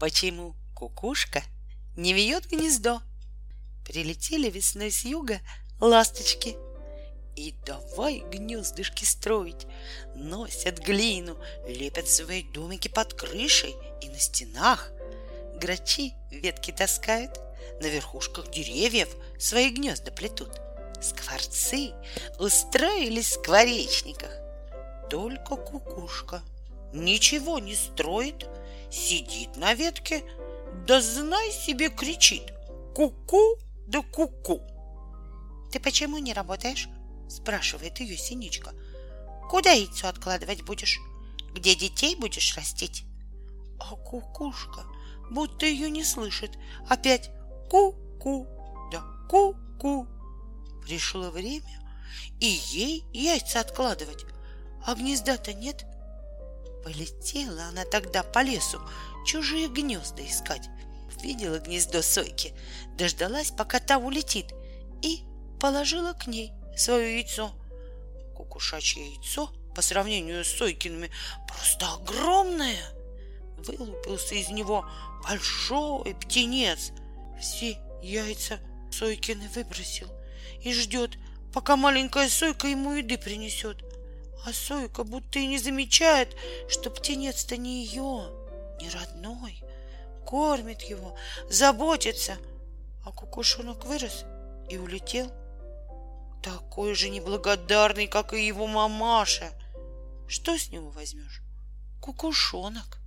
Почему кукушка не вьет гнездо? Прилетели весной с юга ласточки и давай гнездышки строить. Носят глину, лепят свои домики под крышей и на стенах. Грачи ветки таскают, на верхушках деревьев свои гнезда плетут. Скворцы устроились в скворечниках. Только кукушка ничего не строит, сидит на ветке, да знай себе кричит «Ку-ку, да ку-ку!» «Ты почему не работаешь?» — спрашивает ее синичка. «Куда яйцо откладывать будешь? Где детей будешь растить?» А кукушка, будто ее не слышит, опять «ку-ку, да ку-ку!» Пришло время и ей яйца откладывать, а гнезда-то нет. Полетела она тогда по лесу чужие гнезда искать. Видела гнездо сойки, дождалась, пока та улетит, и положила к ней свое яйцо. Кукушачье яйцо по сравнению с Сойкиными просто огромное. Вылупился из него большой птенец. Все яйца Сойкины выбросил и ждет, пока маленькая Сойка ему еды принесет. А Сойка будто и не замечает, что птенец-то не ее, не родной. Кормит его, заботится. А кукушонок вырос и улетел. Такой же неблагодарный, как и его мамаша. Что с него возьмешь? Кукушонок.